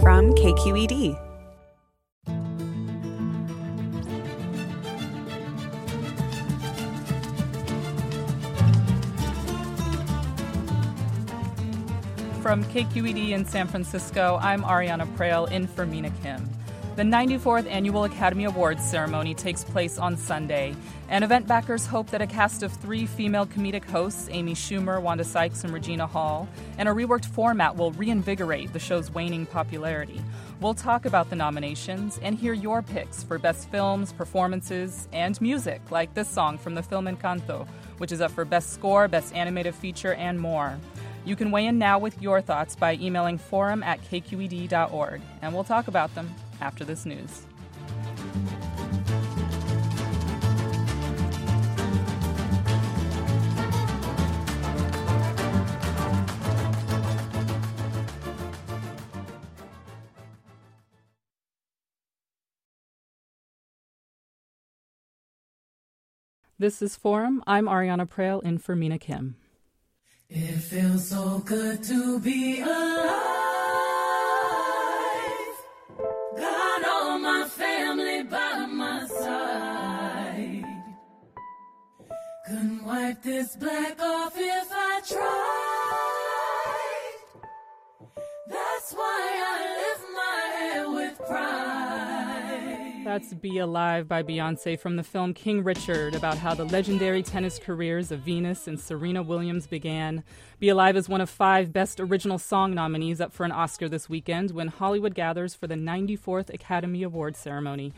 from KQED. From KQED in San Francisco, I'm Ariana Proehl in for Mina Kim. The 94th Annual Academy Awards ceremony takes place on Sunday, and event backers hope that a cast of three female comedic hosts, Amy Schumer, Wanda Sykes, and Regina Hall, and a reworked format will reinvigorate the show's waning popularity. We'll talk about the nominations and hear your picks for best films, performances, and music, like this song from the film Encanto, which is up for best score, best animated feature, and more. You can weigh in now with your thoughts by emailing forum at kqed.org, and we'll talk about them after this news. This is Forum. I'm Ariana Proehl in for Mina Kim. It feels so good to be alive. Got all my family by my side. Couldn't wipe this black off if I tried. That's why I lift my head with pride. That's Be Alive by Beyonce from the film King Richard, about how the legendary tennis careers of Venus and Serena Williams began. Be Alive is one of five Best Original Song nominees up for an Oscar this weekend when Hollywood gathers for the 94th Academy Awards ceremony.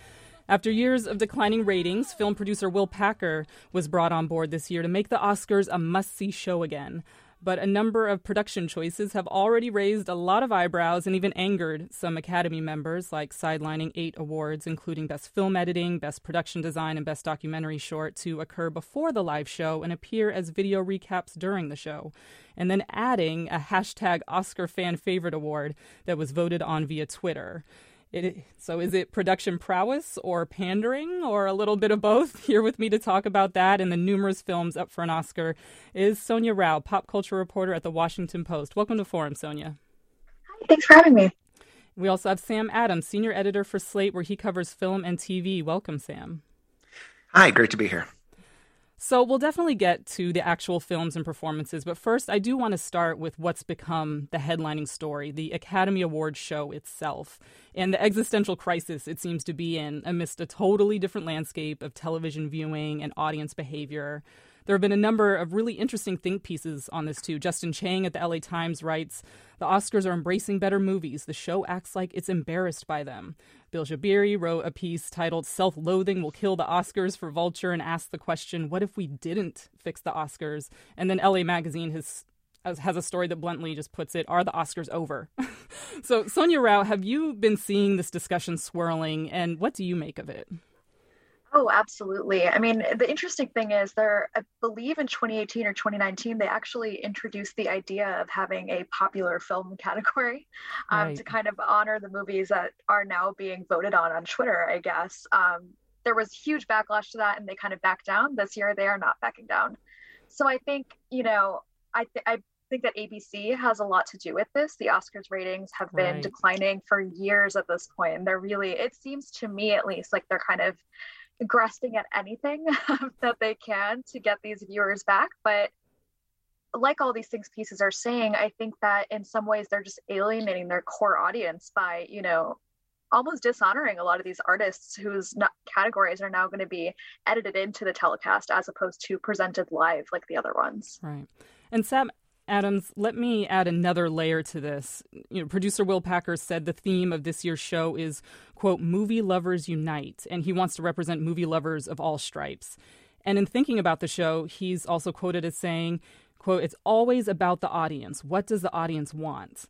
After years of declining ratings, film producer Will Packer was brought on board this year to make the Oscars a must see show again. But a number of production choices have already raised a lot of eyebrows and even angered some Academy members, like sidelining eight awards, including Best Film Editing, Best Production Design, and Best Documentary Short, to occur before the live show and appear as video recaps during the show. And then adding a hashtag Oscar Fan Favorite Award that was voted on via Twitter. It, so is it production prowess or pandering or a little bit of both? Here with me to talk about that and the numerous films up for an Oscar is Sonia Rao, pop culture reporter at the Washington Post. Welcome to Forum, Sonia. Hi, thanks for having me. We also have Sam Adams, senior editor for Slate, where he covers film and TV. Welcome, Sam. Hi, great to be here. So we'll definitely get to the actual films and performances, but first I do want to start with what's become the headlining story, the Academy Awards show itself, and the existential crisis it seems to be in amidst a totally different landscape of television viewing and audience behavior. There have been a number of really interesting think pieces on this too. Justin Chang at the LA Times writes The Oscars are embracing better movies. The show acts like it's embarrassed by them. Bilge Ebiri wrote a piece titled Self Loathing Will Kill the Oscars for Vulture and asked the question, What if we didn't fix the Oscars? And then LA Magazine has has a story that bluntly just puts it are the oscars over so sonia rao have you been seeing this discussion swirling and what do you make of it Oh, absolutely. I mean, the interesting thing is there, I believe in 2018 or 2019, they actually introduced the idea of having a popular film category um, right. to kind of honor the movies that are now being voted on on Twitter, I guess. Um, there was huge backlash to that and they kind of backed down. This year, they are not backing down. So I think, you know, I, th- I think that ABC has a lot to do with this. The Oscars ratings have been right. declining for years at this point. point, and they're really, it seems to me at least, like they're kind of grasping at anything that they can to get these viewers back. But like all these things pieces are saying, I think that in some ways they're just alienating their core audience by, you know, almost dishonoring a lot of these artists whose categories are now going to be edited into the telecast as opposed to presented live like the other ones. Right. And Sam, Adams, let me add another layer to this. You know, producer Will Packer said the theme of this year's show is, quote, movie lovers unite, and he wants to represent movie lovers of all stripes. And in thinking about the show, he's also quoted as saying, quote, it's always about the audience. What does the audience want?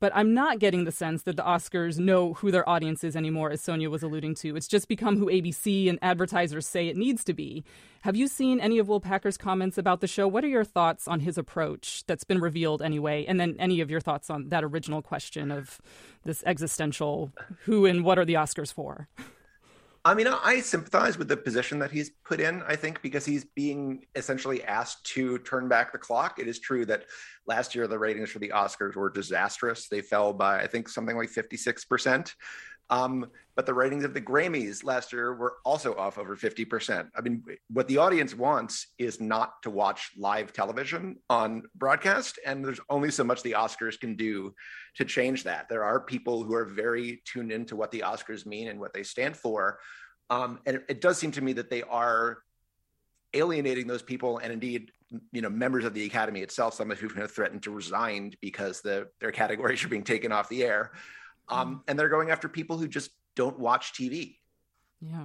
But I'm not getting the sense that the Oscars know who their audience is anymore, as Sonia was alluding to. It's just become who ABC and advertisers say it needs to be. Have you seen any of Will Packer's comments about the show? What are your thoughts on his approach that's been revealed anyway? And then any of your thoughts on that original question of this existential who and what are the Oscars for? I mean, I sympathize with the position that he's put in, I think, because he's being essentially asked to turn back the clock. It is true that last year the ratings for the Oscars were disastrous. They fell by, I think, something like 56%. Um, but the ratings of the Grammys last year were also off over 50%. I mean, what the audience wants is not to watch live television on broadcast. And there's only so much the Oscars can do to change that. There are people who are very tuned into what the Oscars mean and what they stand for. Um, and it, it does seem to me that they are alienating those people and indeed you know members of the academy itself some of whom have threatened to resign because the their categories are being taken off the air um, mm. and they're going after people who just don't watch TV. Yeah.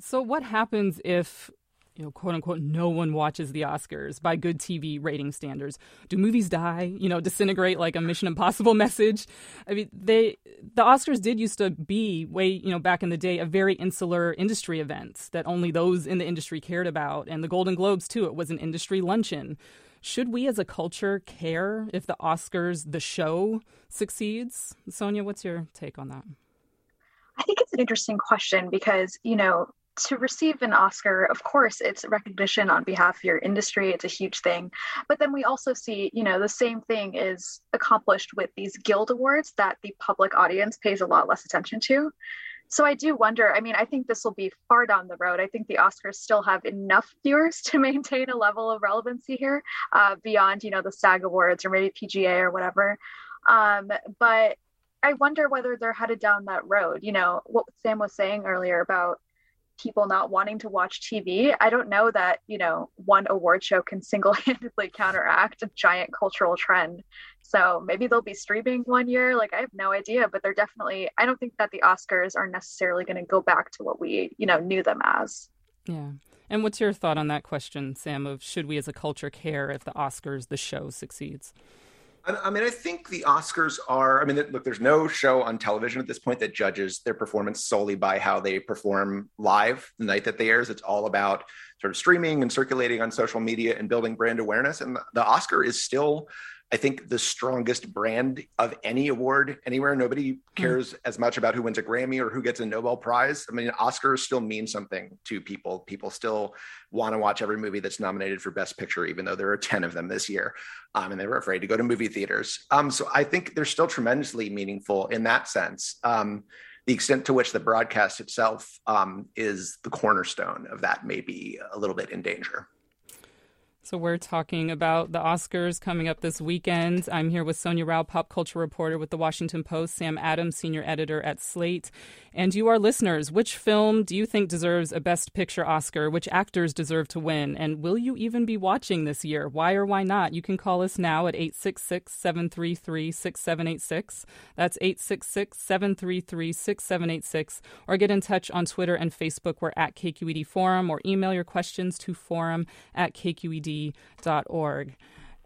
So what happens if you know, quote unquote, no one watches the Oscars by good TV rating standards. Do movies die? You know, disintegrate like a Mission Impossible message? I mean, they the Oscars did used to be way, you know, back in the day, a very insular industry event that only those in the industry cared about, and the Golden Globes too. It was an industry luncheon. Should we as a culture care if the Oscars, the show, succeeds? Sonia, what's your take on that? I think it's an interesting question because, you know, to receive an Oscar, of course, it's recognition on behalf of your industry. It's a huge thing. But then we also see, you know, the same thing is accomplished with these Guild Awards that the public audience pays a lot less attention to so I do wonder. I mean, I think this will be far down the road. I think the Oscars still have enough viewers to maintain a level of relevancy here, uh, beyond you know the SAG Awards or maybe PGA or whatever. Um, but I wonder whether they're headed down that road. You know what Sam was saying earlier about people not wanting to watch TV. I don't know that, you know, one award show can single handedly counteract a giant cultural trend. So maybe they'll be streaming one year. Like I have no idea, but they're definitely, I don't think that the Oscars are necessarily going to go back to what we, you know, knew them as. Yeah. And what's your thought on that question, Sam, of should we as a culture care if the Oscars, the show succeeds? I mean, I think the Oscars are. I mean, look, there's no show on television at this point that judges their performance solely by how they perform live the night that they airs. It's all about sort of streaming and circulating on social media and building brand awareness. And the Oscar is still I think the strongest brand of any award anywhere. Nobody hmm. cares mm. as much about who wins a Grammy or who gets a Nobel Prize. I mean, Oscars still mean something to people. People still want to watch every movie that's nominated for Best Picture, even though there are 10 of them this year. Um, and they were afraid to go to movie theaters. Um, so I think they're still tremendously meaningful in that sense. Um, the extent to which the broadcast itself um, is the cornerstone of that may be a little bit in danger. So we're talking about the Oscars coming up this weekend. I'm here with Sonia Rao, pop culture reporter with the Washington Post, Sam Adams, senior editor at Slate, and you, are listeners. Which film do you think deserves a Best Picture Oscar? Which actors deserve to win? And will you even be watching this year? Why or why not? You can call us now at 866 733 6786. That's 866 733 6786. Or get in touch on Twitter and Facebook. We're at KQED Forum, or email your questions to forum at KQED academy.org.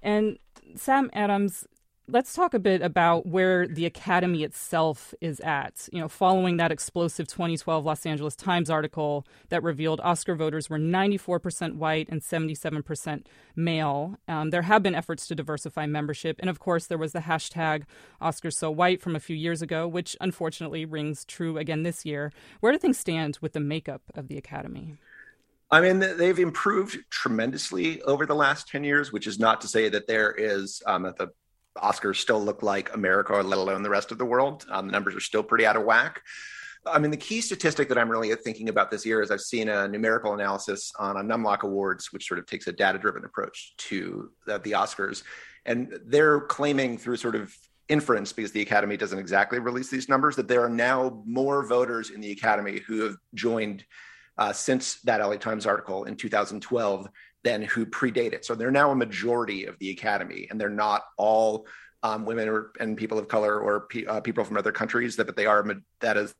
And Sam Adams, let's talk a bit about where the academy itself is at. You know, following that explosive 2012 Los Angeles Times article that revealed Oscar voters were 94% white and 77% male. Um, there have been efforts to diversify membership, and of course, there was the hashtag Oscars So White from a few years ago, which unfortunately rings true again this year. Where do things stand with the makeup of the academy? I mean, they've improved tremendously over the last 10 years, which is not to say that there is, um, that the Oscars still look like America, let alone the rest of the world. Um, the numbers are still pretty out of whack. I mean, the key statistic that I'm really thinking about this year is I've seen a numerical analysis on a Numlock Awards, which sort of takes a data driven approach to the, the Oscars. And they're claiming through sort of inference, because the Academy doesn't exactly release these numbers, that there are now more voters in the Academy who have joined uh, since that LA Times article in 2012 than who predate it. So they're now a majority of the academy, and they're not all um, women or, and people of color or pe- uh, people from other countries. That but they are that is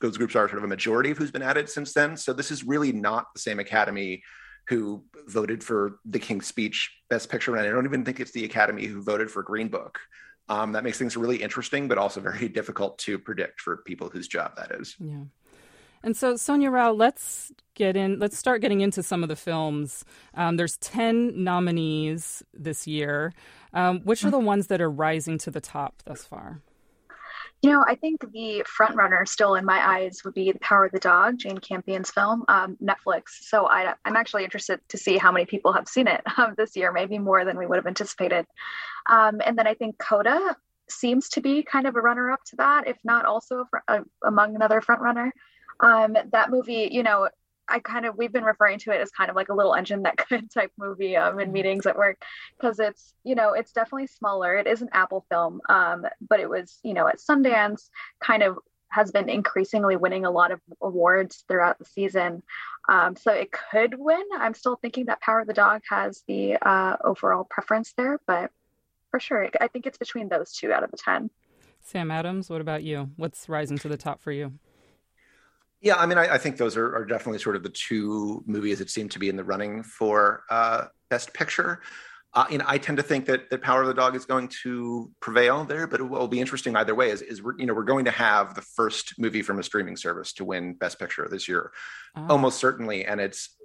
those groups are sort of a majority of who's been added since then. So this is really not the same academy who voted for the King's Speech Best Picture, and I don't even think it's the Academy who voted for Green Book. Um, that makes things really interesting, but also very difficult to predict for people whose job that is. Yeah. And so, Sonia Rao, let's get in. Let's start getting into some of the films. Um, there's ten nominees this year. Um, which are the ones that are rising to the top thus far? You know, I think the front runner still in my eyes would be The Power of the Dog, Jane Campion's film, um, Netflix. So I, am actually interested to see how many people have seen it um, this year, maybe more than we would have anticipated. Um, and then I think Coda seems to be kind of a runner up to that, if not also for, uh, among another front runner. Um, that movie, you know, I kind of we've been referring to it as kind of like a little engine that could type movie um, in mm-hmm. meetings at work because it's you know it's definitely smaller. It is an Apple film, um, but it was you know at Sundance kind of has been increasingly winning a lot of awards throughout the season. Um, so it could win. I'm still thinking that Power of the Dog has the uh, overall preference there, but for sure, I think it's between those two out of the ten. Sam Adams, what about you? What's rising to the top for you? Yeah, I mean, I, I think those are, are, definitely sort of the two movies that seem to be in the running for uh, Best Picture. Uh, you know, I tend to think that that Power of the Dog is going to prevail there, but what will be interesting either way is, is we're, you know we're going to have the first movie from a streaming service to win Best Picture this year, oh. almost certainly. And it's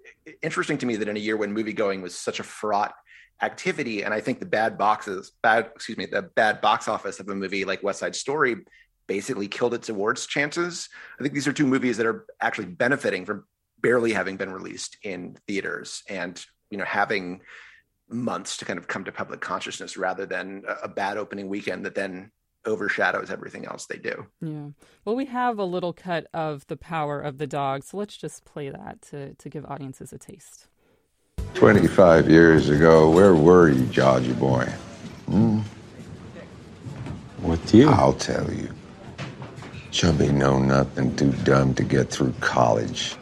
interesting to me that in a year when movie going was such a fraught activity, and I think the bad boxes, bad excuse me, the bad box office of a movie like West Side Story basically killed its awards chances. I think these are two movies that are actually benefiting from barely having been released in theaters and you know having months to kind of come to public consciousness rather than a bad opening weekend that then overshadows everything else they do. Yeah. Well, we have a little cut of the power of the dog, so let's just play that to to give audiences a taste. 25 years ago, where were you, Georgie boy? Hmm? With you? I'll tell you. Chubby know nothing, too dumb to get through college.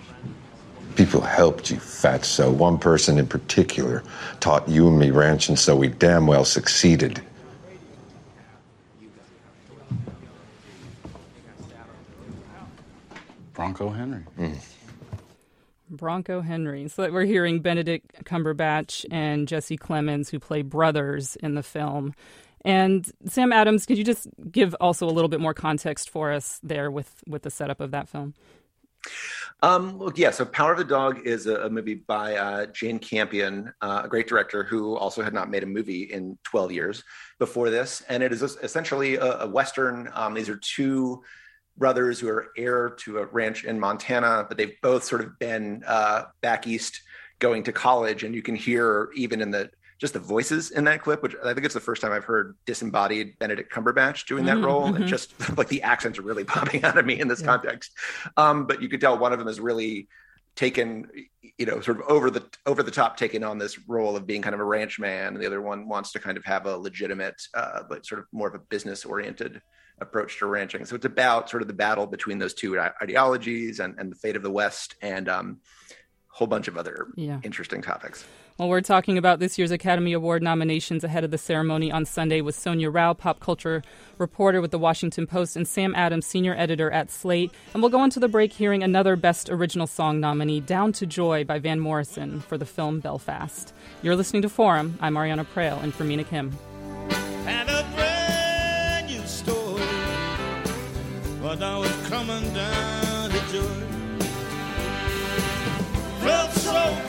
People helped you, fatso. One person in particular taught you and me ranching, so we damn well succeeded. Bronco Henry. Mm. Bronco Henry. So we're hearing Benedict Cumberbatch and Jesse Plemons, who play brothers in the film. And Sam Adams, could you just give also a little bit more context for us there with with the setup of that film? Um, yeah. So, Power of the Dog is a, a movie by uh, Jane Campion, uh, a great director who also had not made a movie in 12 years before this, and it is essentially a, a western. Um, these are two brothers who are heir to a ranch in Montana, but they've both sort of been uh, back east going to college, and you can hear even in the just the voices in that clip, which I think it's the first time I've heard disembodied Benedict Cumberbatch doing that mm-hmm, role, mm-hmm. and just like the accents are really popping out of me in this yeah. context. Um, but you could tell one of them is really taken, you know, sort of over the over the top, taking on this role of being kind of a ranch man, and the other one wants to kind of have a legitimate, uh, but sort of more of a business oriented approach to ranching. So it's about sort of the battle between those two ideologies and, and the fate of the West, and um, a whole bunch of other yeah. interesting topics. Well, we're talking about this year's Academy Award nominations ahead of the ceremony on Sunday with Sonia Rao, pop culture reporter with the Washington Post, and Sam Adams, senior editor at Slate. And we'll go into the break hearing another Best Original Song nominee, Down to Joy by Van Morrison for the film Belfast. You're listening to Forum. I'm Ariana Proehl, and for Mina Kim. And a brand new story, but I was coming down to joy. Felt so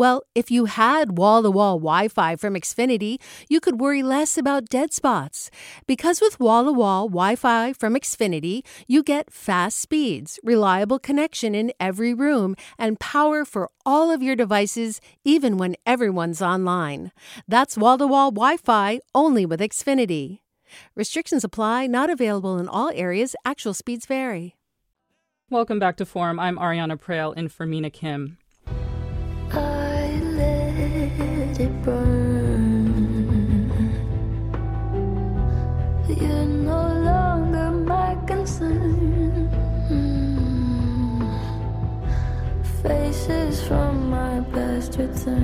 Well, if you had wall to wall Wi Fi from Xfinity, you could worry less about dead spots. Because with wall to wall Wi Fi from Xfinity, you get fast speeds, reliable connection in every room, and power for all of your devices, even when everyone's online. That's wall to wall Wi Fi only with Xfinity. Restrictions apply, not available in all areas. Actual speeds vary. Welcome back to Forum. I'm Ariana Proehl in for Mina Kim. It burn. You're no longer my concern. Faces from my past return.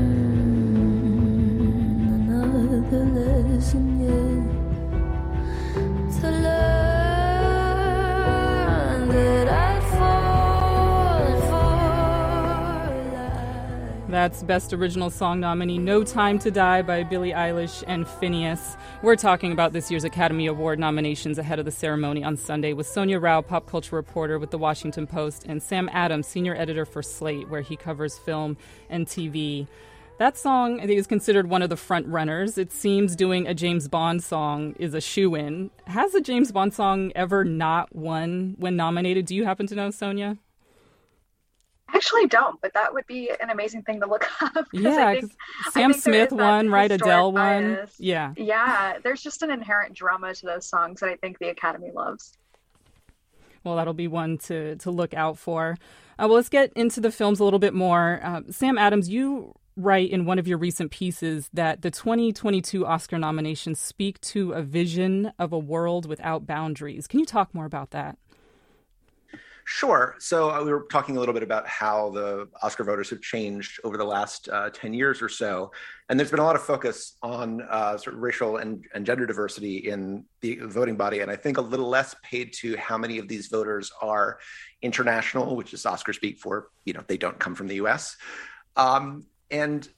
Another lesson yet That's Best Original Song nominee No Time to Die by Billie Eilish and Finneas. We're talking about this year's Academy Award nominations ahead of the ceremony on Sunday with Sonia Rao, pop culture reporter with The Washington Post, and Sam Adams, senior editor for Slate, where he covers film and TV. That song, is considered one of the front runners. It seems doing a James Bond song is a shoe in. Has a James Bond song ever not won when nominated? Do you happen to know, Sonia? Actually don't, but that would be an amazing thing to look up. Yeah, think, Sam Smith won, right? Adele won. bias. Yeah. Yeah, there's just an inherent drama to those songs that I think the Academy loves. Well, that'll be one to, to look out for. Uh, well, let's get into the films a little bit more. Uh, Sam Adams, you write in one of your recent pieces that the 2022 Oscar nominations speak to a vision of a world without boundaries. Can you talk more about that? Sure. So uh, we were talking a little bit about how the Oscar voters have changed over the last uh, 10 years or so. And there's been a lot of focus on uh, sort of racial and, and gender diversity in the voting body. And I think a little less paid to how many of these voters are international, which is Oscar speak for, you know, they don't come from the US. Um, and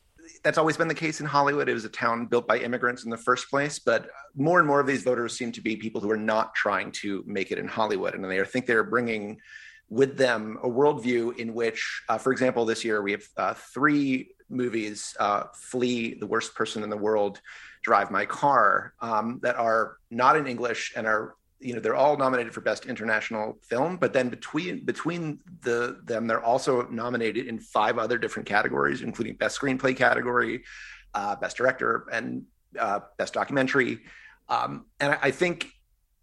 that's always been the case in Hollywood. It was a town built by immigrants in the first place, but more and more of these voters seem to be people who are not trying to make it in Hollywood, and they think they're bringing with them a worldview in which, uh, for example, this year we have uh, three movies: uh, "Flee," "The Worst Person in the World," "Drive My Car," um, that are not in English and are you know they're all nominated for best international film but then between between the them they're also nominated in five other different categories including best screenplay category uh, best director and uh, best documentary. Um, and I, I think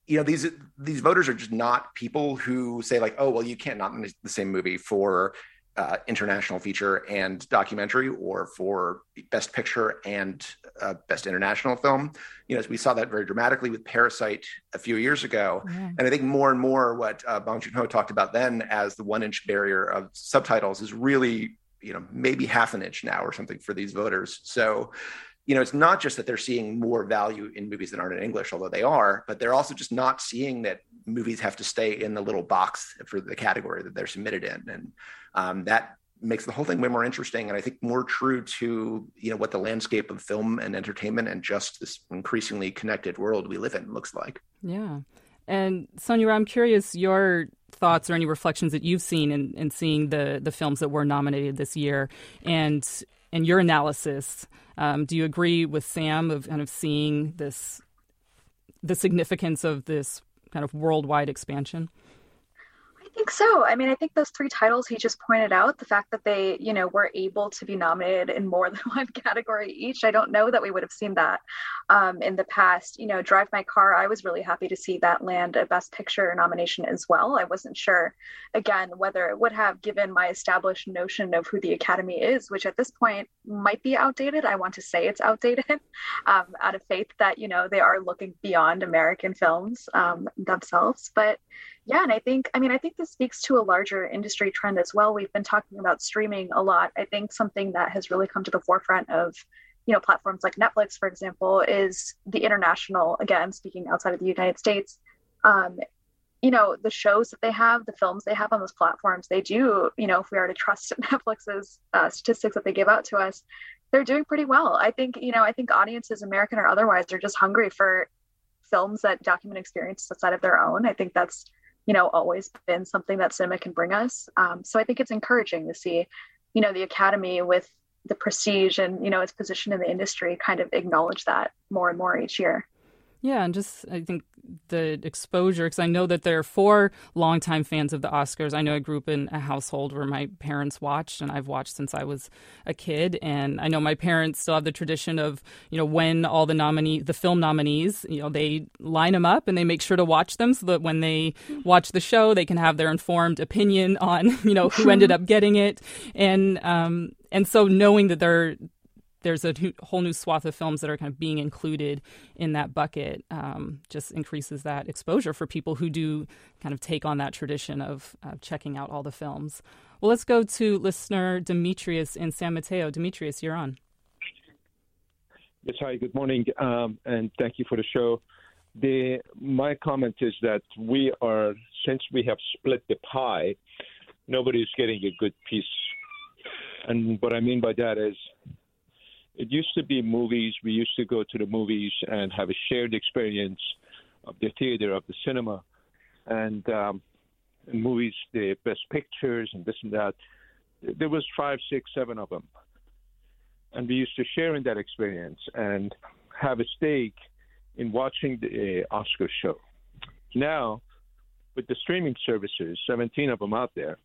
you know these these voters are just not people who say like oh well you can't nominate the same movie for uh, international feature and documentary or for best picture and uh, best international film. You know we saw that very dramatically with parasite a few years ago. Yeah. and i think more and more what uh, bong joon-ho talked about then as the one inch barrier of subtitles is really you know maybe half an inch now or something for these voters. So you know it's not just that they're seeing more value in movies that aren't in english although they are but they're also just not seeing that movies have to stay in the little box for the category that they're submitted in. And um, that makes the whole thing way more interesting and i think more true to you know what the landscape of film and entertainment and just this increasingly connected world we live in looks like Yeah. And Sonia, I'm curious your thoughts or any reflections that you've seen in, in seeing the, the films that were nominated this year and and your analysis. Um, do you agree with Sam of kind of seeing this the significance of this kind of worldwide expansion? Think so. I mean, I think those three titles he just pointed out, the fact that they, you know, were able to be nominated in more than one category each, I don't know that we would have seen that um, in the past. You know, Drive My Car, I was really happy to see that land a Best Picture nomination as well. I wasn't sure, again, whether it would have given my established notion of who the Academy is, which at this point might be outdated. I want to say it's outdated um, out of faith that, you know, they are looking beyond American films um, themselves. But yeah, and I think, I mean, I think this speaks to a larger industry trend as well. We've been talking about streaming a lot. I think something that has really come to the forefront of, you know, platforms like Netflix, for example, is the international, again, speaking outside of the United States, um, you know, the shows that they have, the films they have on those platforms, they do, you know, if we are to trust Netflix's uh, statistics that they give out to us, they're doing pretty well. I think, you know, I think audiences, American or otherwise, are just hungry for films that document experiences outside of their own. I think that's you know always been something that cinema can bring us um, so i think it's encouraging to see you know the academy with the prestige and you know its position in the industry kind of acknowledge that more and more each year. Yeah, and just I think the exposure because I know that there are four longtime fans of the Oscars. I know I grew up in a household where my parents watched, and I've watched since I was a kid. And I know my parents still have the tradition of you know when all the nominee the film nominees you know they line them up and they make sure to watch them so that when they watch the show they can have their informed opinion on you know who ended up getting it. And um, and so knowing that they're there's a whole new swath of films that are kind of being included in that bucket um, just increases that exposure for people who do kind of take on that tradition of uh, checking out all the films. Well, let's go to listener Demetrius in San Mateo. Demetrius, you're on. Yes, hi, good morning, um, and thank you for the show. The, my comment is that we are, since we have split the pie, nobody's getting a good piece. And what I mean by that is it used to be movies. We used to go to the movies and have a shared experience of the theater, of the cinema, and um, movies, the best pictures and this and that. There was five, six, seven of them, and we used to share in that experience and have a stake in watching the uh, Oscar show. Now, with the streaming services, 17 of them out there,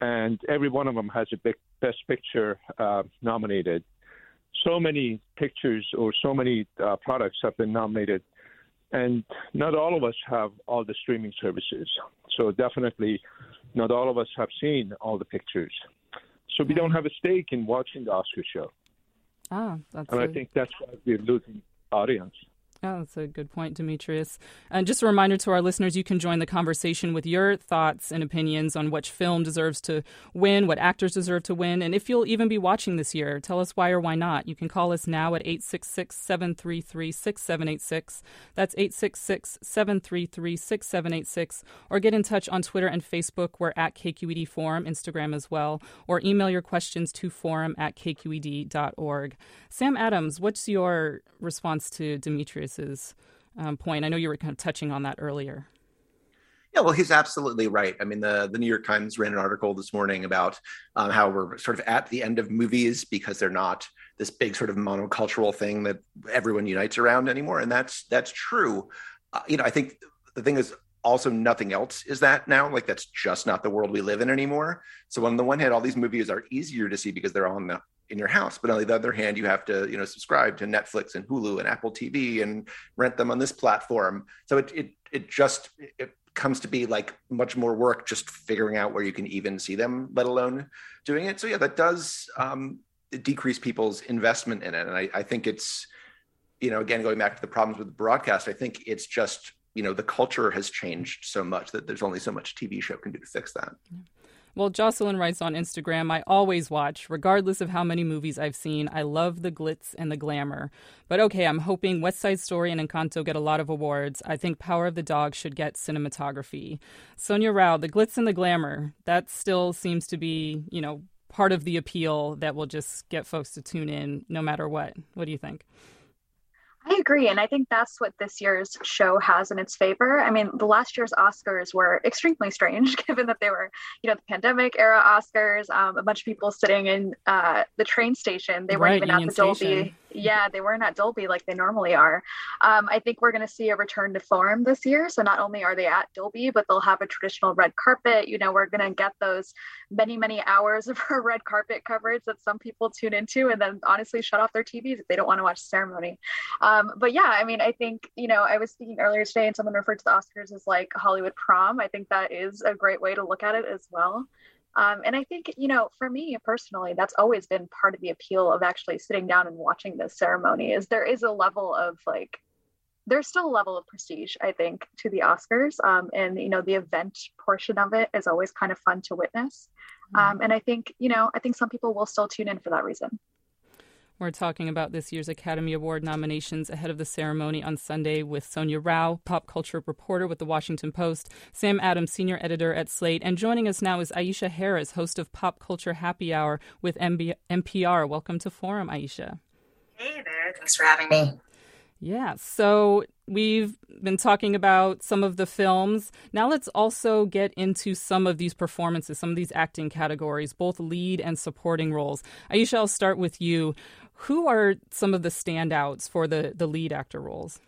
and every one of them has a big best picture uh, nominated so many pictures or so many uh, products have been nominated, and not all of us have all the streaming services. So definitely, not all of us have seen all the pictures. So we don't have a stake in watching the Oscar show. Ah, that's. And a... I think that's why we're losing audience. Oh, that's a good point, Demetrius. And just a reminder to our listeners you can join the conversation with your thoughts and opinions on which film deserves to win, what actors deserve to win, and if you'll even be watching this year. Tell us why or why not. You can call us now at 866 733 6786. That's 866 733 6786. Or get in touch on Twitter and Facebook. We're at KQED Forum, Instagram as well. Or email your questions to forum at kqed.org. Sam Adams, what's your response to Demetrius? Davis's um, point. I know you were kind of touching on that earlier. Yeah, well, he's absolutely right. I mean, the, the New York Times ran an article this morning about um, how we're sort of at the end of movies because they're not this big sort of monocultural thing that everyone unites around anymore, and that's that's true. Uh, you know, I think the thing is also nothing else is that now. Like that's just not the world we live in anymore. So on the one hand, all these movies are easier to see because they're on the in your house. But on the other hand, you have to, you know, subscribe to Netflix and Hulu and Apple TV and rent them on this platform. So it it it just it comes to be like much more work just figuring out where you can even see them, let alone doing it. So yeah, that does um, decrease people's investment in it. And I, I think it's, you know, again going back to the problems with the broadcast, I think it's just you know the culture has changed so much that there's only so much TV show can do to fix that. Well, Jocelyn writes on Instagram, I always watch, regardless of how many movies I've seen. I love the glitz and the glamour. But okay, I'm hoping West Side Story and Encanto get a lot of awards. I think Power of the Dog should get cinematography. Sonia Rao, the glitz and the glamour, that still seems to be, you know, part of the appeal that will just get folks to tune in no matter what. What do you think? I agree. And I think that's what this year's show has in its favor. I mean, the last year's Oscars were extremely strange, given that they were, you know, the pandemic era Oscars, um, a bunch of people sitting in uh, the train station. They weren't even Union at the Dolby. Station yeah, they weren't at Dolby like they normally are. Um, I think we're going to see a return to form this year. So not only are they at Dolby, but they'll have a traditional red carpet. You know, we're going to get those many, many hours of red carpet coverage that some people tune into and then honestly shut off their TVs if they don't want to watch the ceremony. Um, but yeah, I mean, I think, you know, I was speaking earlier today and someone referred to the Oscars as like Hollywood prom. I think that is a great way to look at it as well. Um, and I think, you know, for me personally, that's always been part of the appeal of actually sitting down and watching this ceremony is there is a level of like, there's still a level of prestige, I think, to the Oscars. Um, and, you know, the event portion of it is always kind of fun to witness. Mm-hmm. Um, and I think, you know, I think some people will still tune in for that reason. We're talking about this year's Academy Award nominations ahead of the ceremony on Sunday with Sonia Rao, pop culture reporter with The Washington Post, Sam Adams, senior editor at Slate, and joining us now is Aisha Harris, host of Pop Culture Happy Hour with MB- NPR. Welcome to Forum, Aisha. Hey there. Thanks for having me. Yeah, so we've been talking about some of the films. Now let's also get into some of these performances, some of these acting categories, both lead and supporting roles. Aisha, I'll start with you. Who are some of the standouts for the, the lead actor roles?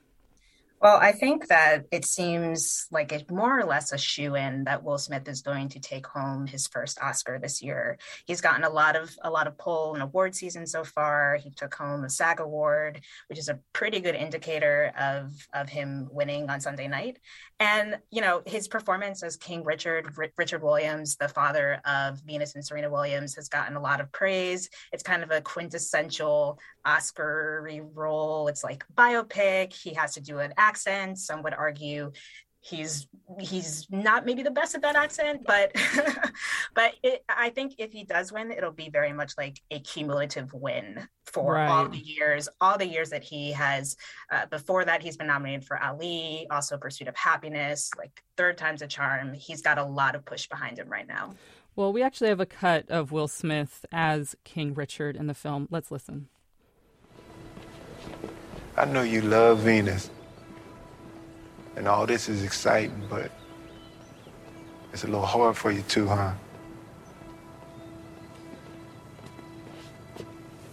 Well, I think that it seems like it's more or less a shoe in that Will Smith is going to take home his first Oscar this year. He's gotten a lot of a lot of pull in award season so far. He took home a SAG award, which is a pretty good indicator of of him winning on Sunday night. And you know his performance as King Richard, R- Richard Williams, the father of Venus and Serena Williams, has gotten a lot of praise. It's kind of a quintessential Oscar role. It's like biopic. He has to do an accent. Some would argue he's he's not maybe the best at that accent but but it, i think if he does win it'll be very much like a cumulative win for right. all the years all the years that he has uh, before that he's been nominated for ali also pursuit of happiness like third time's a charm. He's got a lot of push behind him right now. Well we actually have a cut of will smith as king richard in the film. Let's listen. I know you love Venus. And all this is exciting, but it's a little hard for you too, huh?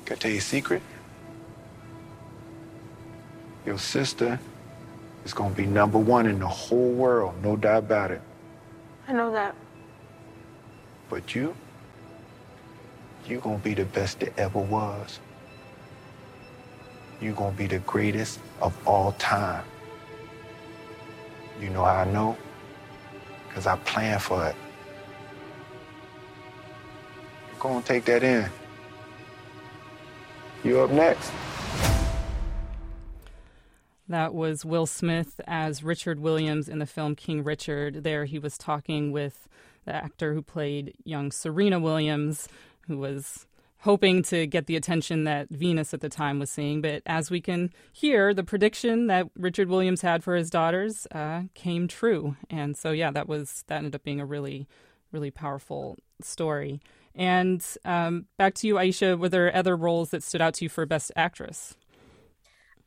Can I tell you a secret? Your sister is gonna be number one in the whole world, no doubt about it. I know that. But you, you gonna be the best that ever was you're going to be the greatest of all time. You know how I know? Because I planned for it. Go and take that in. You up next. That was Will Smith as Richard Williams in the film King Richard. There he was talking with the actor who played young Serena Williams, who was hoping to get the attention that Venus at the time was seeing. But as we can hear, the prediction that Richard Williams had for his daughters uh, came true. And so, yeah, that was that ended up being a really, really powerful story. And um, back to you, Aisha. Were there other roles that stood out to you for Best Actress?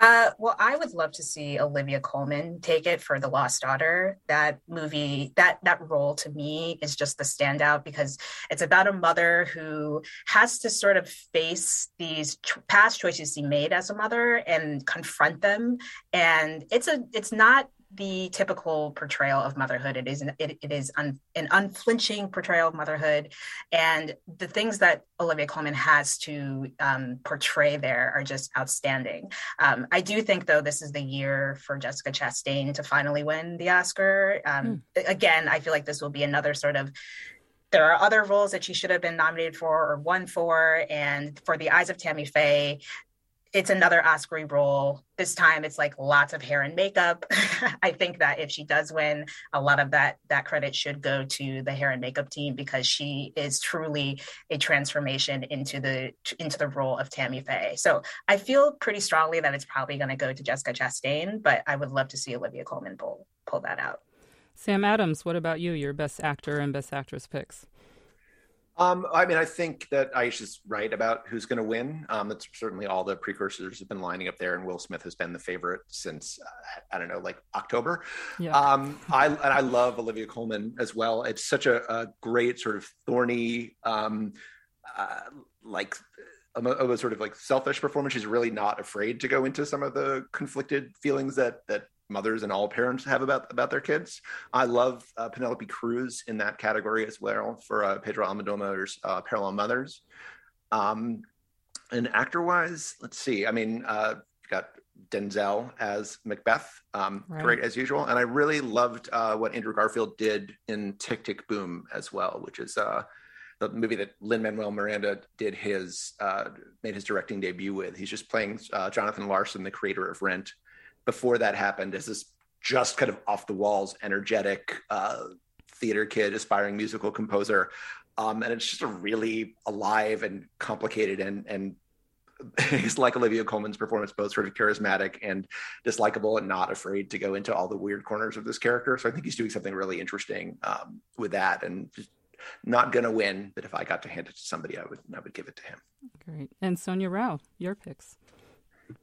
Uh, well, I would love to see Olivia Colman take it for The Lost Daughter. That movie, that that role to me is just the standout because it's about a mother who has to sort of face these ch- past choices she made as a mother and confront them. And it's a, it's not the typical portrayal of motherhood. It is an, it, it is un, an unflinching portrayal of motherhood, and the things that Olivia Colman has to um, portray there are just outstanding. Um, I do think, though, this is the year for Jessica Chastain to finally win the Oscar. Um, mm. Again, I feel like this will be another sort of there are other roles that she should have been nominated for or won for. And for the eyes of Tammy Faye, it's another Oscar role. This time it's like lots of hair and makeup. I think that if she does win, a lot of that that credit should go to the hair and makeup team because she is truly a transformation into the into the role of Tammy Faye. So I feel pretty strongly that it's probably going to go to Jessica Chastain, but I would love to see Olivia Colman pull pull that out. Sam Adams, what about you? Your best actor and best actress picks? Um, I mean, I think that Aisha's right about who's going to win. Um, that's certainly all the precursors have been lining up there, and Will Smith has been the favorite since uh, I don't know, like October. Yeah. Um, I and I love Olivia Colman as well. It's such a, a great sort of thorny, um, uh, like a, a, sort of like selfish performance. She's really not afraid to go into some of the conflicted feelings that that mothers and all parents have about about their kids. I love uh, Penelope Cruz in that category as well for uh, Pedro Almodovar's uh, Parallel Mothers. Um, and actor wise, let's see. I mean, uh, got Denzel as Macbeth, um, right. great as usual, and I really loved uh, what Andrew Garfield did in Tick Tick Boom as well, which is uh, the movie that Lin Manuel Miranda did his uh, made his directing debut with. He's just playing uh, Jonathan Larson, the creator of Rent, before that happened as this just kind of off the walls, energetic uh, theater kid, aspiring musical composer. Um, and it's just a really alive and complicated and and he's like Olivia Colman's performance, both sort of charismatic and dislikable, and not afraid to go into all the weird corners of this character. So I think he's doing something really interesting um, with that, and just not gonna win. But if I got to hand it to somebody, I would I would give it to him. Great. And Sonia Rao, your picks.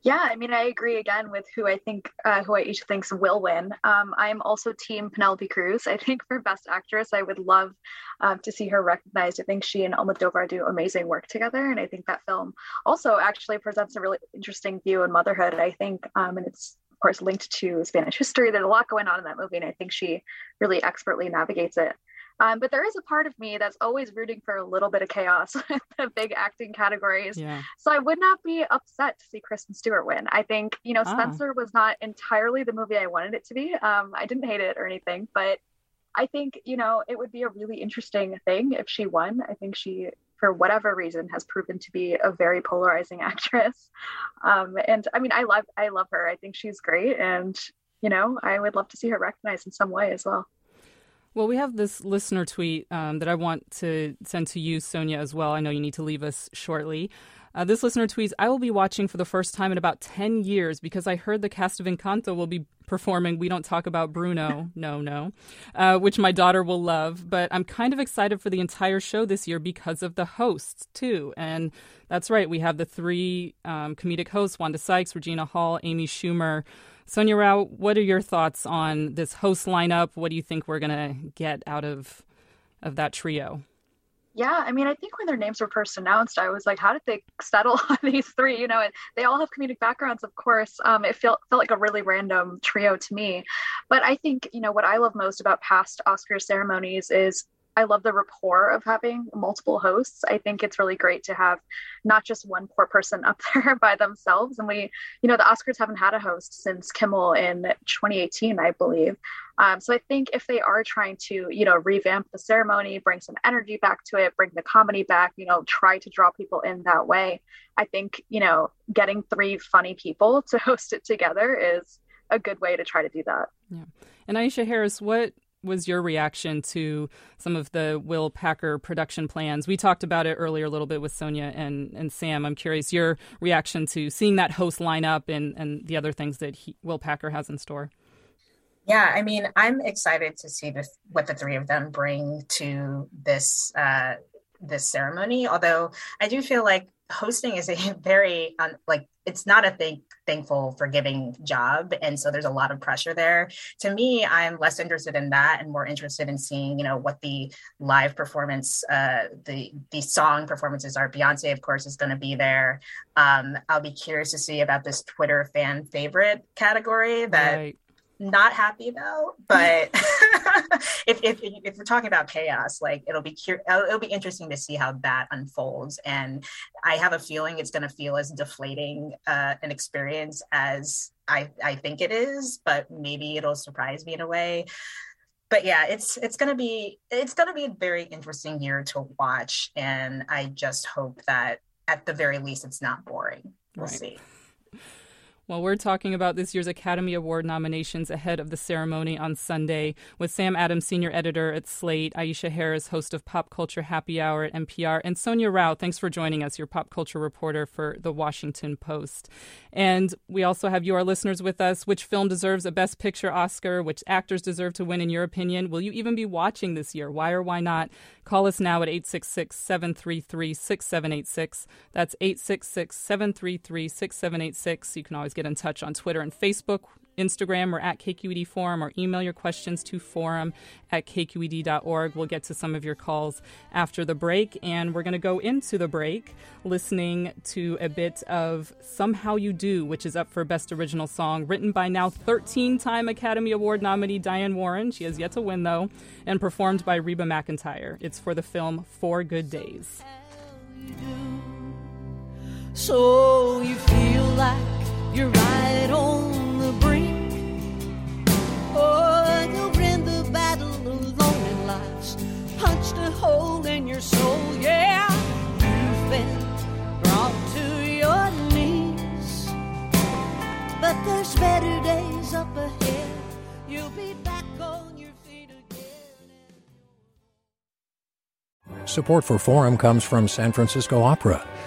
Yeah, I mean, I agree again with who I think, uh, who Aisha thinks will win. Um, I'm also team Penelope Cruz. I think for Best Actress, I would love um, to see her recognized. I think she and Almodovar do amazing work together, and I think that film also actually presents a really interesting view on motherhood. I think, um, and it's of course linked to Spanish history. There's a lot going on in that movie, and I think she really expertly navigates it. Um, but there is a part of me that's always rooting for a little bit of chaos with the big acting categories. Yeah. So I would not be upset to see Kristen Stewart win. I think, you know, ah. Spencer was not entirely the movie I wanted it to be. Um, I didn't hate it or anything, but I think, you know, it would be a really interesting thing if she won. I think she, for whatever reason, has proven to be a very polarizing actress. Um, and I mean, I love, I love her. I think she's great. And, you know, I would love to see her recognized in some way as well. Well, we have this listener tweet um, that I want to send to you, Sonia, as well. I know you need to leave us shortly. Uh, this listener tweets, I will be watching for the first time in about 10 years because I heard the cast of Encanto will be performing We Don't Talk About Bruno, no, no, uh, which my daughter will love. But I'm kind of excited for the entire show this year because of the hosts, too. And that's right, we have the three um, comedic hosts Wanda Sykes, Regina Hall, Amy Schumer. Sonia Rao, what are your thoughts on this host lineup? What do you think we're going to get out of of that trio? Yeah, I mean, I think when their names were first announced, I was like, how did they settle on these three? You know, they all have comedic backgrounds, of course. Um, it felt felt like a really random trio to me, but I think you know what I love most about past Oscar ceremonies is I love the rapport of having multiple hosts. I think it's really great to have not just one poor person up there by themselves. And we, you know, the Oscars haven't had a host since Kimmel in 2018, I believe. Um, so I think if they are trying to, you know, revamp the ceremony, bring some energy back to it, bring the comedy back, you know, try to draw people in that way, I think, you know, getting three funny people to host it together is a good way to try to do that. Yeah. And Aisha Harris, what was your reaction to some of the Will Packer production plans? We talked about it earlier a little bit with Sonia and, and Sam. I'm curious your reaction to seeing that host lineup and, and the other things that he, Will Packer has in store. Yeah, I mean, I'm excited to see what the three of them bring to this uh, this ceremony. Although I do feel like hosting is a very like it's not a thank, thankful forgiving job and so there's a lot of pressure there. To me i'm less interested in that and more interested in seeing you know what the live performance uh the the song performances are. Beyonce of course is going to be there. Um i'll be curious to see about this twitter fan favorite category that right not happy about but if, if if we're talking about chaos like it'll be cur- it'll be interesting to see how that unfolds. And i have a feeling it's going to feel as deflating uh, an experience as i i think it is but maybe it'll surprise me in a way. But yeah it's it's going to be it's going to be a very interesting year to watch. And i just hope that at the very least it's not boring. We'll right. see well, we're talking about this year's Academy Award nominations ahead of the ceremony on Sunday with Sam Adams, senior editor at Slate, Aisha Harris, host of Pop Culture Happy Hour at NPR, and Sonia Rao. Thanks for joining us, your pop culture reporter for the Washington Post. And we also have you, our listeners, with us. Which film deserves a Best Picture Oscar? Which actors deserve to win, in your opinion? Will you even be watching this year? Why or why not? Call us now at 866 733 6786. That's 866 733 6786. You can always get in touch on Twitter and Facebook. Instagram or at KQED Forum or email your questions to forum at kqed.org. We'll get to some of your calls after the break. And we're going to go into the break listening to a bit of Somehow You Do, which is up for Best Original Song, written by now 13 time Academy Award nominee Diane Warren. She has yet to win, though, and performed by Reba McEntire. It's for the film Four Good Days. So you feel like you're right on the brink. Oh, a hole in your soul. Yeah, you've been brought to your knees, but there's better days up ahead. You'll be back on your feet again. Support for Forum comes from San Francisco Opera.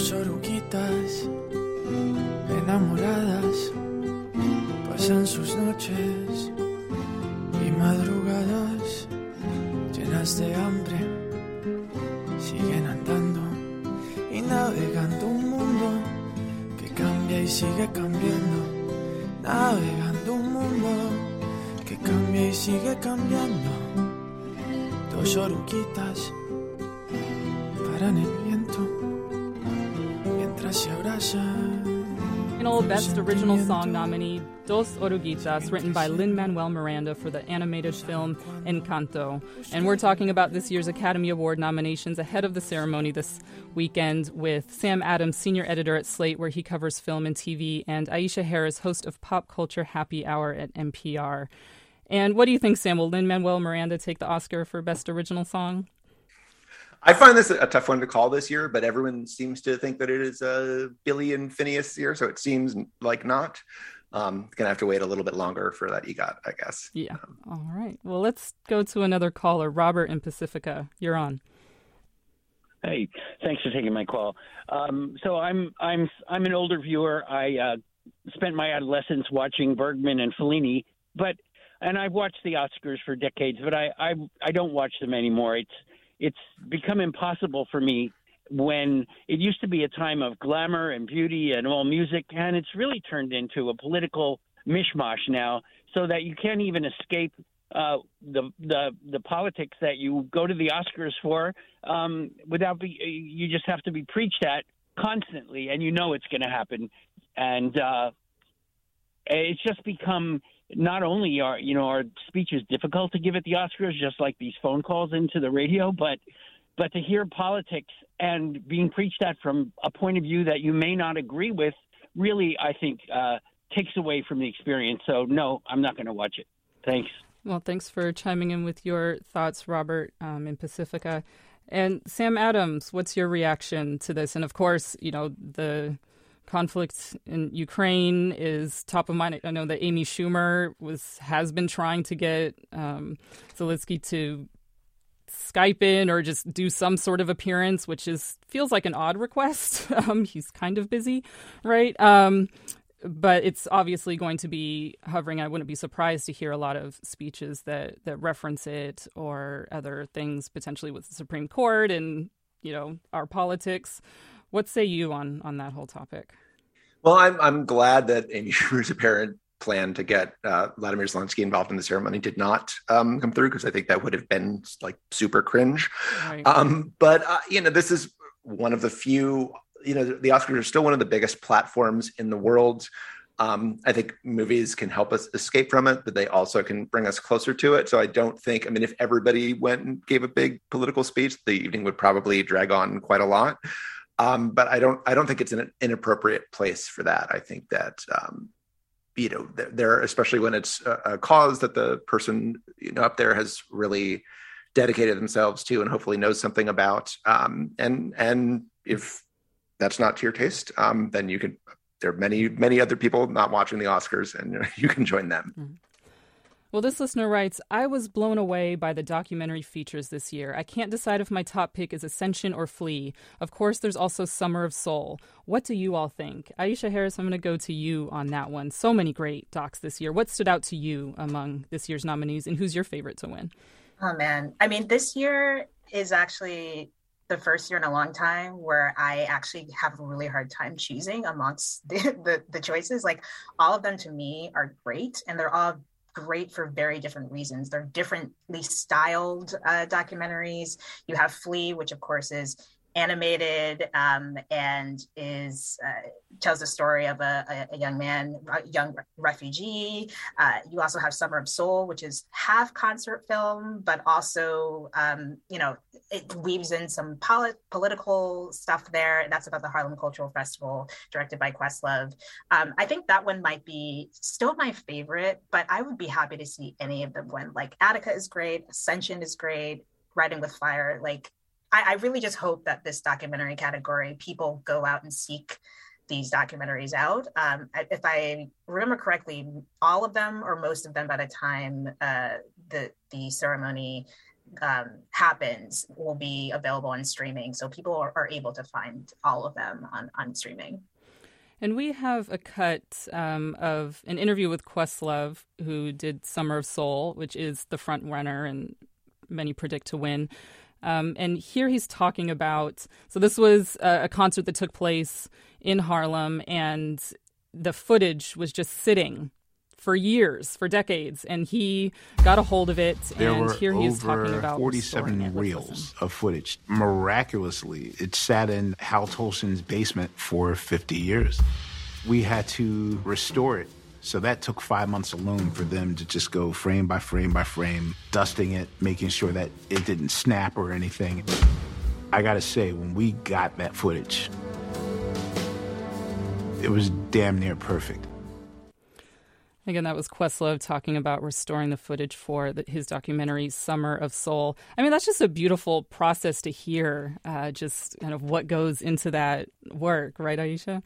Dos oruguitas enamoradas pasan sus noches y madrugadas llenas de hambre. Siguen andando y navegando un mundo que cambia y sigue cambiando. Navegando un mundo que cambia y sigue cambiando. Dos oruguitas paran el abrazan. Final Best Original Song nominee Dos Oruguitas, written by Lin Manuel Miranda for the animated film Encanto. And we're talking about this year's Academy Award nominations ahead of the ceremony this weekend with Sam Adams, senior editor at Slate, where he covers film and TV, and Aisha Harris, host of Pop Culture Happy Hour at NPR. And what do you think, Sam? Will Lin Manuel Miranda take the Oscar for Best Original Song? I find this a tough one to call this year, but everyone seems to think that it is a Billie and Finneas year, so it seems like not. Um, gonna have to wait a little bit longer for that EGOT, I guess. Yeah. Um, All right. Well, let's go to another caller, Robert in Pacifica. You're on. Hey, thanks for taking my call. Um, so I'm I'm I'm an older viewer. I uh, spent my adolescence watching Bergman and Fellini, but and I've watched the Oscars for decades, but I I, I don't watch them anymore. It's it's become impossible for me when it used to be a time of glamour and beauty and all music, and it's really turned into a political mishmash now, so that you can't even escape uh, the the the politics that you go to the Oscars for um, without be you just have to be preached at constantly, and you know it's going to happen, and uh, it's just become not only are you know our speeches difficult to give at the Oscars, just like these phone calls into the radio, but but to hear politics and being preached at from a point of view that you may not agree with, really, I think uh, takes away from the experience. So no, I'm not going to watch it. Thanks. Well, thanks for chiming in with your thoughts, Robert, um, in Pacifica. And Sam Adams, what's your reaction to this? And of course, you know, the conflict in Ukraine is top of mind. I know that Amy Schumer was has been trying to get um, Zelensky to Skype in or just do some sort of appearance, which is feels like an odd request. Um, he's kind of busy, right? Um, but it's obviously going to be hovering. I wouldn't be surprised to hear a lot of speeches that that reference it or other things potentially with the Supreme Court and you know our politics. What say you on on that whole topic? Well, I'm I'm glad that Amy Schumer's apparent plan to get uh, Vladimir Zelensky involved in the ceremony did not um, come through because I think that would have been like super cringe. Right. Um, but uh, you know, this is one of the few you know the oscars are still one of the biggest platforms in the world um, i think movies can help us escape from it but they also can bring us closer to it so i don't think i mean if everybody went and gave a big political speech the evening would probably drag on quite a lot um, but i don't i don't think it's an inappropriate place for that i think that um, you know there especially when it's a, cause that the person you know up there has really dedicated themselves to and hopefully knows something about um, and and if that's not to your taste, um, then you could. There are many, many other people not watching the Oscars, and you can join them. Mm-hmm. Well, this listener writes I was blown away by the documentary features this year. I can't decide if my top pick is Ascension or Flee. Of course, there's also Summer of Soul. What do you all think? Aisha Harris, I'm going to go to you on that one. So many great docs this year. What stood out to you among this year's nominees, and who's your favorite to win? Oh, man. I mean, this year is actually the first year in a long time where I actually have a really hard time choosing amongst the, the, the choices. Like all of them to me are great and they're all great for very different reasons. They're differently styled uh, documentaries. You have Flee, which of course is animated um, and is uh, tells the story of a, a, young man, a young refugee. Uh, you also have Summer of Soul, which is half concert film, but also um, you know it weaves in some polit- political stuff there. That's about the Harlem Cultural Festival, directed by Questlove. Um, I think that one might be still my favorite, but I would be happy to see any of them win. Like Attica is great, Ascension is great, Writing with Fire, like I, I really just hope that this documentary category, people go out and seek these documentaries out. Um, if I remember correctly, all of them or most of them by the time uh, the the ceremony um, happens will be available on streaming, so people are, are, able to find all of them on on streaming. And we have a cut um, of an interview with Questlove, who did Summer of Soul, which is the front runner and many predict to win. Um, and here he's talking about so this was a, a, concert that took place in Harlem, and the footage was just sitting for years, for decades, and he got a hold of it. There and were here he is talking about 47 reels of footage. Miraculously, it sat in Hal Tulchin's basement for 50 years. We had to restore it so that took five months alone for them to just go frame by frame by frame, dusting it, making sure that it didn't snap or anything. I gotta say, when we got that footage, it was damn near perfect. Again, that was Questlove talking about restoring the footage for the, his documentary Summer of Soul. I mean, that's just a beautiful process to hear, uh, just kind of what goes into that work, right, Aisha?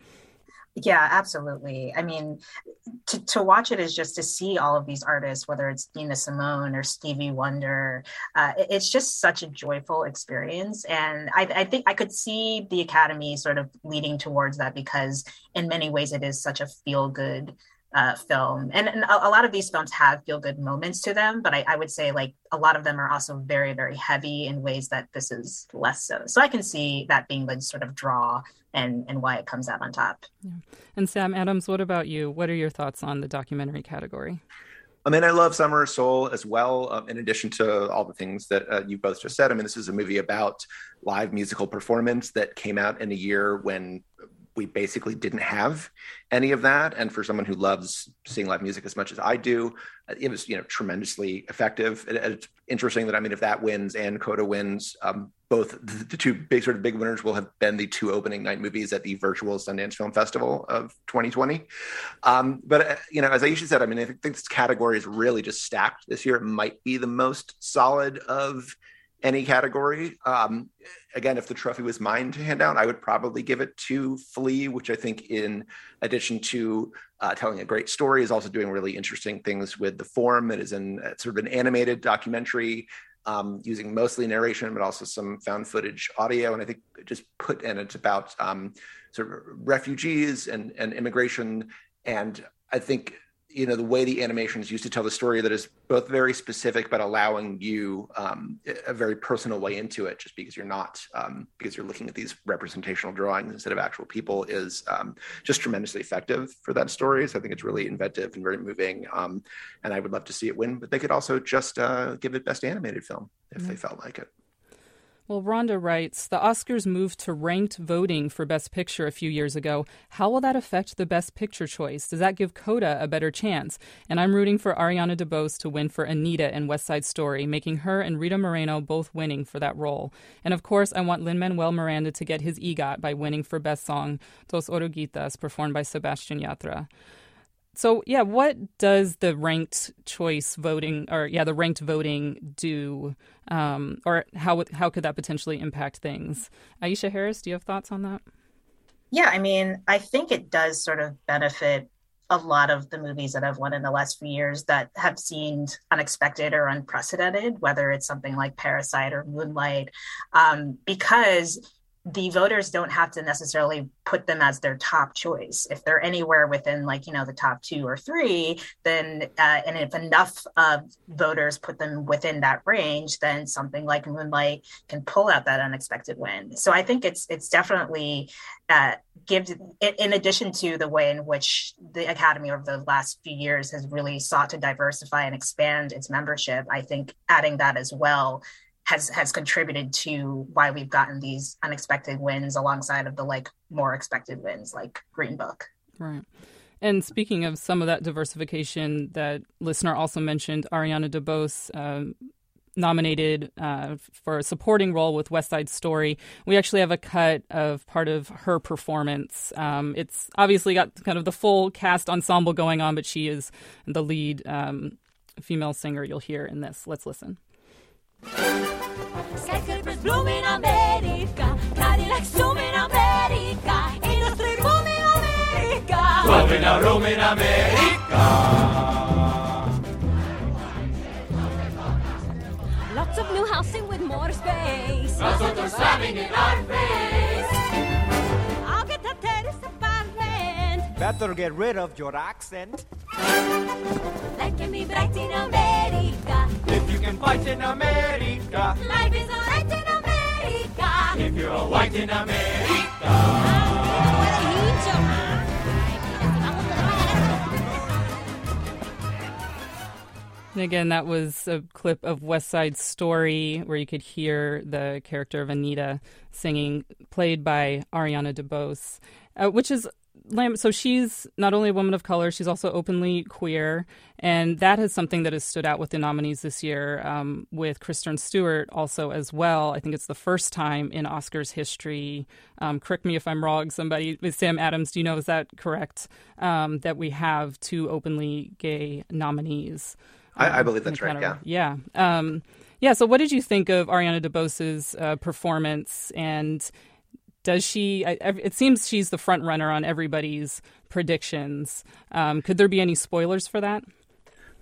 Yeah, absolutely. I mean, to, to watch it is just to see all of these artists, whether it's Nina Simone or Stevie Wonder. Uh, it's just such a joyful experience. And I, I think I could see the Academy sort of leading towards that because, in many ways, it is such a feel good uh, film. And, and a, a, lot of these films have feel good moments to them, but I, I, would say like a lot of them are also very, very heavy in ways that this is less so. So I can see that being the sort of draw and, and why it comes out on top. Yeah. And Sam Adams, what about you? What are your thoughts on the documentary category? I mean, I love Summer Soul as well. Um, in addition to all the things that uh, you both just said, I mean, this is a movie about live musical performance that came out in a year when we basically didn't have any of that. And for someone who loves seeing live music as much as I do, it was you know tremendously effective. It, it's interesting that I mean, if that wins and Coda wins, um, both the, two big sort of big winners will have been the two opening night movies at the virtual Sundance Film Festival of 2020. Um, but uh, you know, as Aisha said, I mean, I think this category is really just stacked this year. It might be the most solid of any category. Um, again, if the trophy was mine to hand out, I would probably give it to Flee, which I think, in addition to uh, telling a great story, is also doing really interesting things with the form. It is in uh, sort of an animated documentary um, using mostly narration, but also some found footage audio. And I think just put in it's about um, sort of refugees and, and immigration. And I think you know the way the animation is used to tell the story that is both very specific but allowing you um, a very personal way into it just because you're not um, because you're looking at these representational drawings instead of actual people is um, just tremendously effective for that story so i think it's really inventive and very moving um, and i would love to see it win but they could also just uh, give it best animated film if mm-hmm. they felt like it well, Rhonda writes The Oscars moved to ranked voting for Best Picture a few years ago. How will that affect the Best Picture choice? Does that give Coda a better chance? And I'm rooting for Ariana DeBose to win for Anita in West Side Story, making her and Rita Moreno both winning for that role. And of course, I want Lin Manuel Miranda to get his EGOT by winning for Best Song, Dos Oruguitas, performed by Sebastian Yatra. So yeah, what does the ranked choice voting or yeah, the ranked voting do, um, or how how could that potentially impact things? Aisha Harris, do you have thoughts on that? Yeah, I mean, I think it does sort of benefit a lot of the movies that I've won in the last few years that have seemed unexpected or unprecedented, whether it's something like Parasite or Moonlight, um, because the voters don't have to necessarily put them as their top choice. If they're anywhere within, like, you know, the top two or three, then, uh, and if enough of voters put them within that range, then something like Moonlight can pull out that unexpected win. So I think it's, it's definitely, uh, gives, in addition to the way in which the Academy over the last few years has really sought to diversify and expand its membership, I think adding that as well has has contributed to why we've gotten these unexpected wins alongside of the like more expected wins like Green Book. Right. And speaking of some of that diversification, that listener also mentioned Ariana DeBose. Um, nominated uh, for a supporting role with West Side Story. We actually have a cut of part of her performance. Um, it's obviously got kind of the full cast ensemble going on, but she is the lead um, female singer you'll hear in this. Let's listen. Bloom in America, Cadillac zoom in America, industry boom in America. Booming a room in America. Lots of new housing with more space. Nosotros slamming in our face. I'll get the terrace apartment. Better get rid of your accent. Life can be bright in America. If you can fight in America. Life is alright in America. If you're a white in America. And again, that was a clip of West Side Story where you could hear the character of Anita singing, played by Ariana DeBose, uh, which is so she's not only a woman of color, she's also openly queer, and that is something that has stood out with the nominees this year. Um, with Kristen Stewart also as well. I think it's the first time in Oscars history. Um, correct me if I'm wrong. Somebody, Sam Adams, do you know is that correct? Um, that we have two openly gay nominees. I, I, believe that's right. Of, yeah. Yeah. Um, yeah. So, what did you think of Ariana DeBose's uh, performance and? Does she it seems she's the front runner on everybody's predictions. Um, could there be any spoilers for that?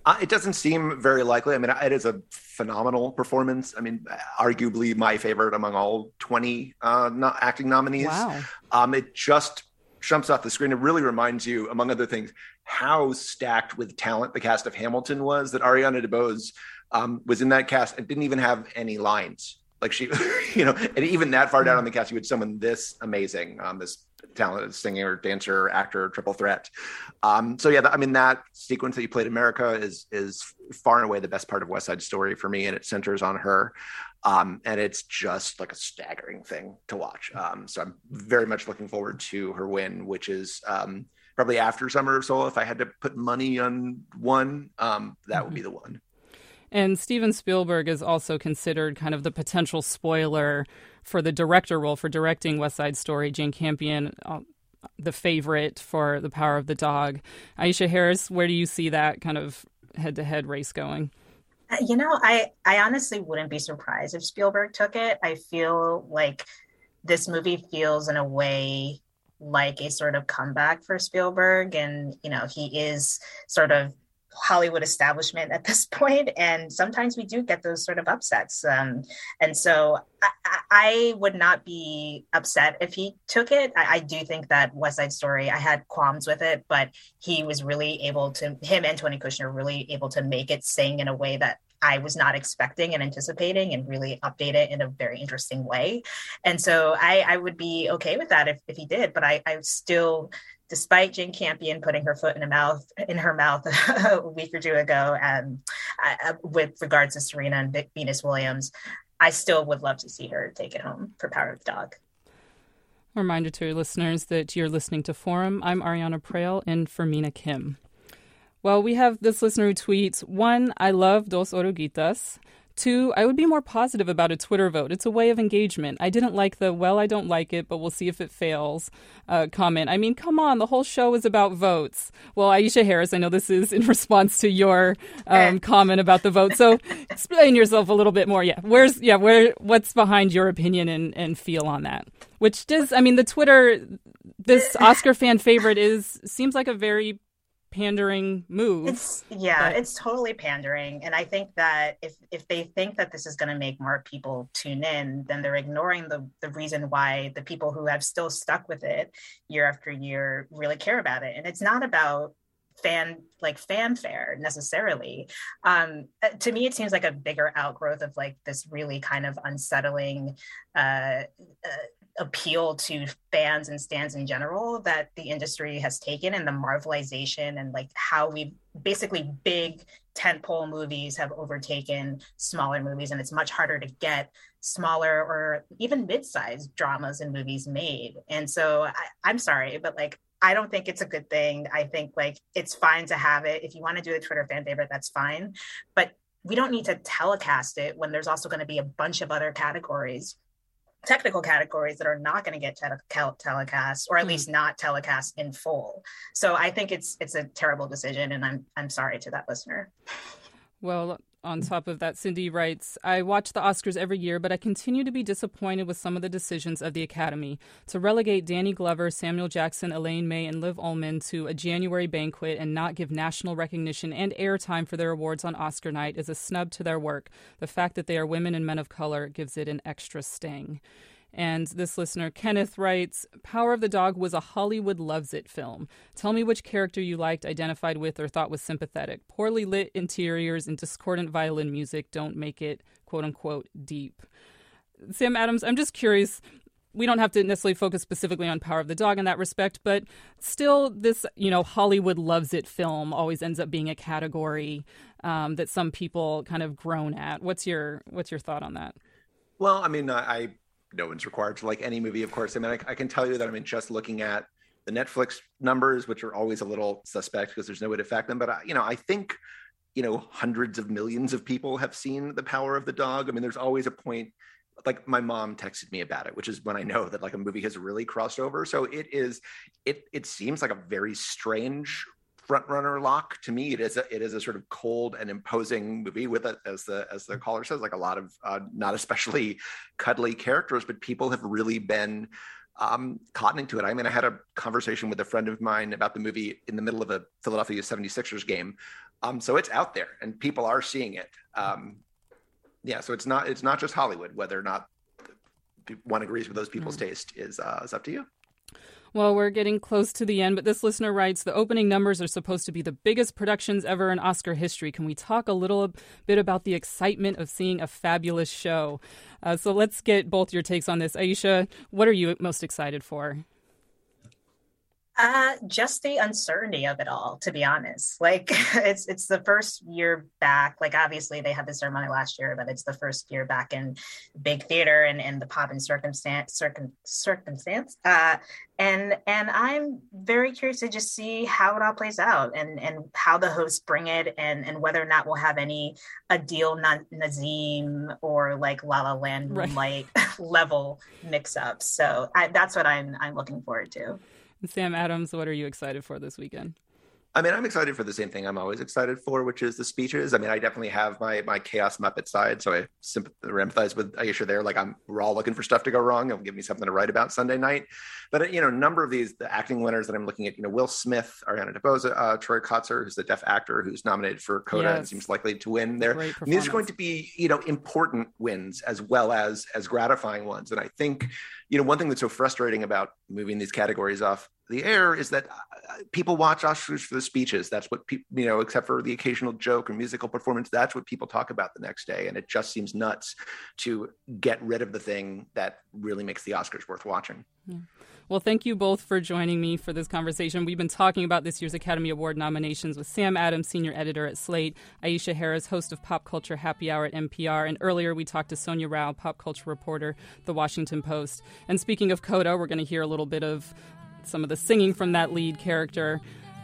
Uh, it doesn't seem very likely. I mean it is a phenomenal performance. I mean arguably my favorite among all 20 uh, no- acting nominees. Wow. um, it just jumps off the screen. It really reminds you among other things how stacked with talent the cast of hamilton was that ariana debose um, was in that cast and didn't even have any lines like she, you know, and even that far down on the cast, you would someone this amazing, um, this talented singer, dancer, actor, triple threat. Um, so yeah, I mean that sequence that you played America is is far and away the best part of West Side Story for me, and it centers on her. Um, and it's just like a staggering thing to watch. Um, so I'm very much looking forward to her win, which is um, probably after Summer of Soul. If I had to put money on one, um, that mm-hmm. would be the one. And Steven Spielberg is also considered kind of the potential spoiler for the director role for directing West Side Story. Jane Campion, uh, the favorite for The Power of the Dog. Aisha Harris, where do you see that kind of head to head race going? Uh, you know, I, I honestly wouldn't be surprised if Spielberg took it. I feel like this movie feels in a way like a sort of comeback for Spielberg. And, you know, he is sort of Hollywood establishment at this point, and sometimes we do get those sort of upsets. Um, and so I, I, would not be upset if he took it. I, I, do think that West Side Story, I had qualms with it, but he was really able to, him and Tony Kushner, really able to make it sing in a way that I was not expecting and anticipating and really update it in a very interesting way. And so I, I would be okay with that if, if he did, but I, I still despite Jane Campion putting her foot in, mouth, in her mouth a week or two ago um, uh, with regards to Serena and Venus Williams, I still would love to see her take it home for Power of the Dog. reminder to your listeners that you're listening to Forum. I'm Ariana Proehl and Mina Kim. Well, we have this listener who tweets, one, I love Dos Oruguitas. Two, I would be more positive about a Twitter vote. It's a way of engagement. I didn't like the, well, I don't like it, but we'll see if it fails uh, comment. I mean, come on, the whole show is about votes. Well, Aisha Harris, I know this is in response to your um, comment about the vote. So explain yourself a little bit more. Yeah, where's, yeah, where, what's behind your opinion and, and feel on that? Which does, I mean, the Twitter, this Oscar fan favorite is, seems like a very pandering move. It's yeah, but... it's totally pandering. And I think that if if they think that this is going to make more people tune in, then they're ignoring the the reason why the people who have still stuck with it year after year really care about it. And it's not about fan like fanfare necessarily um to me it seems like a bigger outgrowth of like this really kind of unsettling uh, uh appeal to fans and stands in general that the industry has taken and the marvelization and like how we basically big tentpole movies have overtaken smaller movies and it's much harder to get smaller or even mid-sized dramas and movies made and so I, i'm sorry but like I don't think it's a good thing. I think like it's fine to have it. If you want to do a Twitter fan favorite, that's fine. But we don't need to telecast it when there's also going to be a bunch of other categories technical categories that are not going to get tele- telecast or at mm. least not telecast in full so i think it's it's a terrible decision and i'm i'm sorry to that listener well on top of that, Cindy writes I watch the Oscars every year, but I continue to be disappointed with some of the decisions of the Academy. To relegate Danny Glover, Samuel Jackson, Elaine May, and Liv Ullmann to a January banquet and not give national recognition and airtime for their awards on Oscar night is a snub to their work. The fact that they are women and men of color gives it an extra sting. And this listener, Kenneth, writes Power of the Dog was a Hollywood loves it film. Tell me which character you liked, identified with, or thought was sympathetic. Poorly lit interiors and discordant violin music don't make it, quote unquote, deep. Sam Adams, I'm just curious. We don't have to necessarily focus specifically on Power of the Dog in that respect, but still, this, you know, Hollywood loves it film always ends up being a category um, that some people kind of groan at. What's your What's your thought on that? Well, I mean, I no one's required to like any movie, of course. I mean, I, I, can tell you that I mean, just looking at the Netflix numbers, which are always a little suspect because there's no way to fact them. But I, you know, I think you know hundreds of millions of people have seen The Power of the Dog. I mean, there's always a point. Like my mom texted me about it, which is when I know that like a movie has really crossed over. So it is, it it seems like a very strange front runner lock to me it is a, it is a sort of cold and imposing movie with it as the as the caller says like a lot of uh, not especially cuddly characters but people have really been um, caught into it. I mean, I had a conversation with a friend of mine about the movie in the middle of a Philadelphia 76ers game. Um, so it's out there and people are seeing it. Um, yeah, so it's not it's not just Hollywood. Whether or not one agrees with those people's mm. taste is uh, is up to you. Well, we're getting close to the end, but this listener writes The opening numbers are supposed to be the biggest productions ever in Oscar history. Can we talk a little bit about the excitement of seeing a fabulous show? Uh, so let's get both your takes on this. Aisha, what are you most excited for? Uh, just the uncertainty of it all, to be honest. Like it's it's the first year back. Like obviously they had the ceremony last year, but it's the first year back in big theater and in the pop and circumstance circum, circumstance. Uh, and and I'm very curious to just see how it all plays out and and how the hosts bring it and and whether or not we'll have any Adele Dazeem or like La La Land Moonlight right. level mix ups. So I, that's what I'm I'm looking forward to. Sam Adams, what are you excited for this weekend? I mean, I'm excited for the same thing I'm always excited for, which is the speeches. I mean, I definitely have my my chaos Muppet side, so I sympathize with Aisha there. Like, I'm we're all looking for stuff to go wrong. It'll give me something to write about Sunday night. But you know, a number of these the acting winners that I'm looking at, you know, Will Smith, Ariana DeBose, uh, Troy Kotsur, who's the deaf actor who's nominated for Coda yes. and seems likely to win. There, And these are going to be you know important wins as well as as gratifying ones. And I think you know one thing that's so frustrating about moving these categories off the air is that uh, people watch Oscars for the speeches. That's what people, you know, except for the occasional joke or musical performance, that's what people talk about the next day. And it just seems nuts to get rid of the thing that really makes the Oscars worth watching. Yeah. Well, thank you both for joining me for this conversation. We've been talking about this year's Academy Award nominations with Sam Adams, senior editor at Slate, Aisha Harris, host of Pop Culture Happy Hour at NPR, and earlier we talked to Sonia Rao, pop culture reporter, The Washington Post. And speaking of Coda, we're going to hear a little bit of some of the singing from that lead character.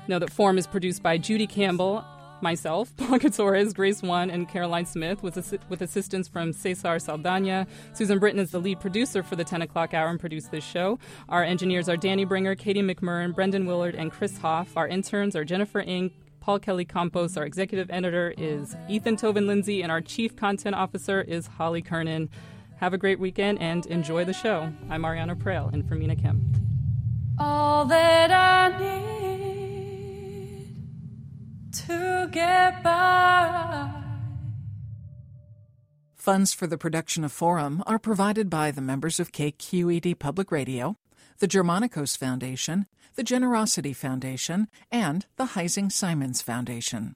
Know that Forum is produced by Judy Campbell, myself, Blanca Torres, Grace One, and Caroline Smith, with, assi- with assistance from Cesar Saldana. Susan Britton is the lead producer for the 10 o'clock hour and produced this show. Our engineers are Danny Bringer, Katie McMurran, Brendan Willard, and Chris Hoff. Our interns are Jennifer Ing, Paul Kelly Campos. Our executive editor is Ethan Toven-Lindsey, and our chief content officer is Holly Kernan. Have a great weekend and enjoy the show. I'm Ariana Proehl and for Mina Kim all that I need to get by. Funds for the production of Forum are provided by the members of KQED Public Radio, the Germanacos Foundation, the Generosity Foundation, and the Heising Simons Foundation.